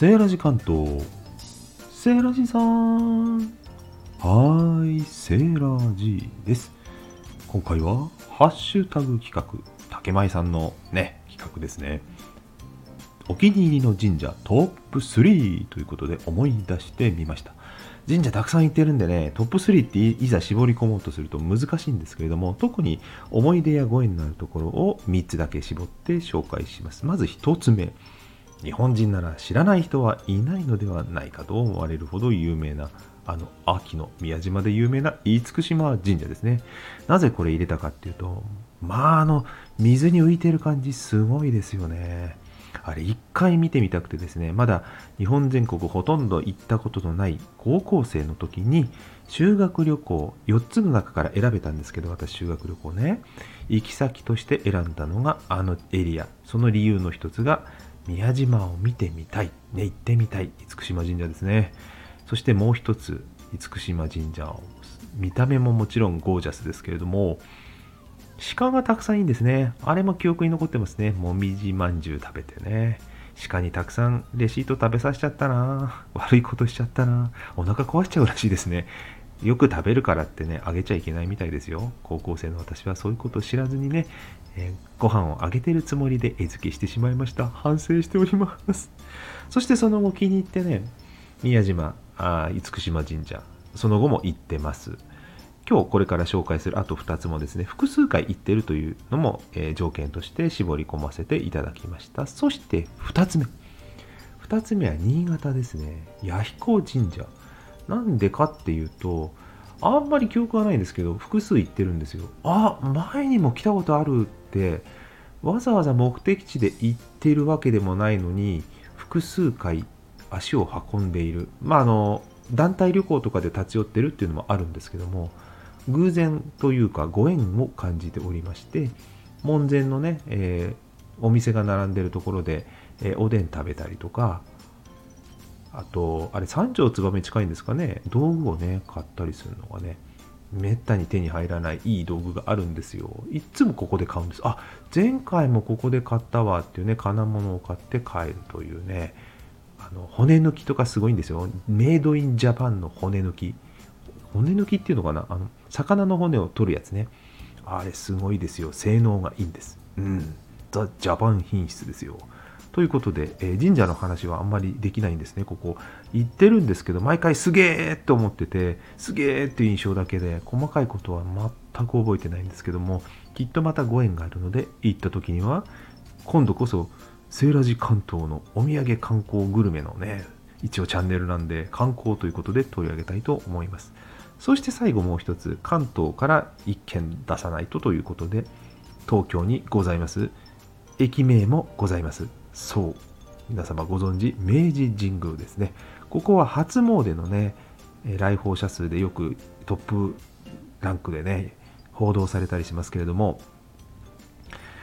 セーラジ関東。セーラジさん。はーいセーラジです。今回はハッシュタグ企画。竹舞さんのね企画ですね。お気に入りの神社トップ3ということで思い出してみました。神社たくさん行ってるんでね、トップ3っていざ絞り込もうとすると難しいんですけれども、特に思い出やご縁のあるところを3つだけ絞って紹介します。まず1つ目。日本人なら知らない人はいないのではないかと思われるほど有名なあの秋の宮島で有名な厳島神社ですね。なぜこれ入れたかっていうと、まああの水に浮いてる感じすごいですよね。あれ一回見てみたくてですね、まだ日本全国ほとんど行ったことのない高校生の時に修学旅行4つの中から選べたんですけど、私修学旅行ね、行き先として選んだのがあのエリア。その理由の一つが宮島を見てみたい、ね、行ってみたい、厳島神社ですね。そしてもう一つ、厳島神社見た目ももちろんゴージャスですけれども、鹿がたくさんいいんですね。あれも記憶に残ってますね。もみじまんじゅう食べてね。鹿にたくさんレシート食べさせちゃったな悪いことしちゃったなお腹壊しちゃうらしいですね。よく食べるからってね、あげちゃいけないみたいですよ。高校生の私はそういうことを知らずにね、えー、ご飯をあげてるつもりで餌付けしてしまいました。反省しております。そしてその後気に入ってね、宮島、あ厳島神社、その後も行ってます。今日これから紹介するあと2つもですね、複数回行ってるというのも、えー、条件として絞り込ませていただきました。そして2つ目。2つ目は新潟ですね。弥彦神社。なんでかっていうと、あんまり記憶はないんですけど、複数行ってるんですよ。あ、前にも来たことあるって、わざわざ目的地で行ってるわけでもないのに、複数回足を運んでいる。まあ、あの、団体旅行とかで立ち寄ってるっていうのもあるんですけども、偶然というかご縁を感じておりまして門前のね、えー、お店が並んでるところで、えー、おでん食べたりとかあとあれ三条燕近いんですかね。道具をね買ったりするのがねめったに手に入らないいい道具があるんですよ。いつもここで買うんです。あ前回もここで買ったわっていうね金物を買って帰るというねあの骨抜きとかすごいんですよ。メイドインジャパンの骨抜き。骨抜きっていうのかな？あの魚の骨を取るやつね。あれすごいですよ。性能がいいんです。うん。ザ・ジャパン品質ですよ。ということで、えー、神社の話はあんまりできないんですね。ここ行ってるんですけど毎回すげえと思っててすげえっていう印象だけで細かいことは全く覚えてないんですけどもきっとまたご縁があるので行った時には今度こそセーラジ関東のお土産観光グルメのね一応チャンネルなんで観光ということで取り上げたいと思います。そして最後もう一つ、関東から1件出さないとということで、東京にございます、駅名もございます。そう。皆様ご存知、明治神宮ですね。ここは初詣のね、来訪者数でよくトップランクでね、報道されたりしますけれども、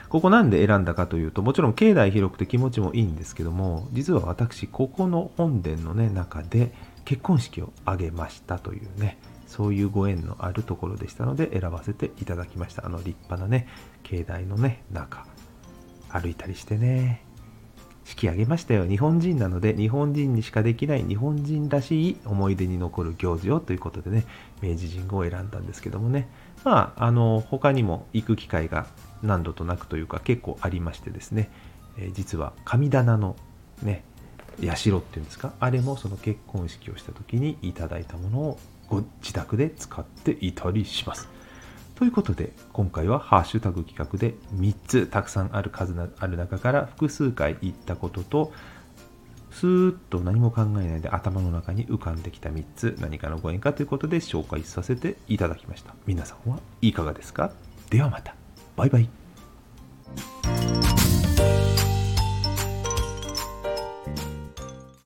ここなんで選んだかというと、もちろん境内広くて気持ちもいいんですけども、実は私、ここの本殿のね、中で結婚式を挙げましたというね、そういうご縁のあるところでしたので選ばせていただきました。あの立派なね、境内のね、中、歩いたりしてね、式挙げましたよ。日本人なので、日本人にしかできない日本人らしい思い出に残る行事をということでね、明治神宮を選んだんですけどもね、まあ、あの、他にも行く機会が何度となくというか結構ありましてですね、え、実は神棚のね、社っていうんですか、あれもその結婚式をした時にいただいたものをご自宅で使っていたりします。ということで、今回はハッシュタグ企画で3つたくさんある数ある中から複数回言ったことと、スーッと何も考えないで頭の中に浮かんできた3つ何かのご縁かということで紹介させていただきました。皆さんはいかがですか？ではまた。バイバイ。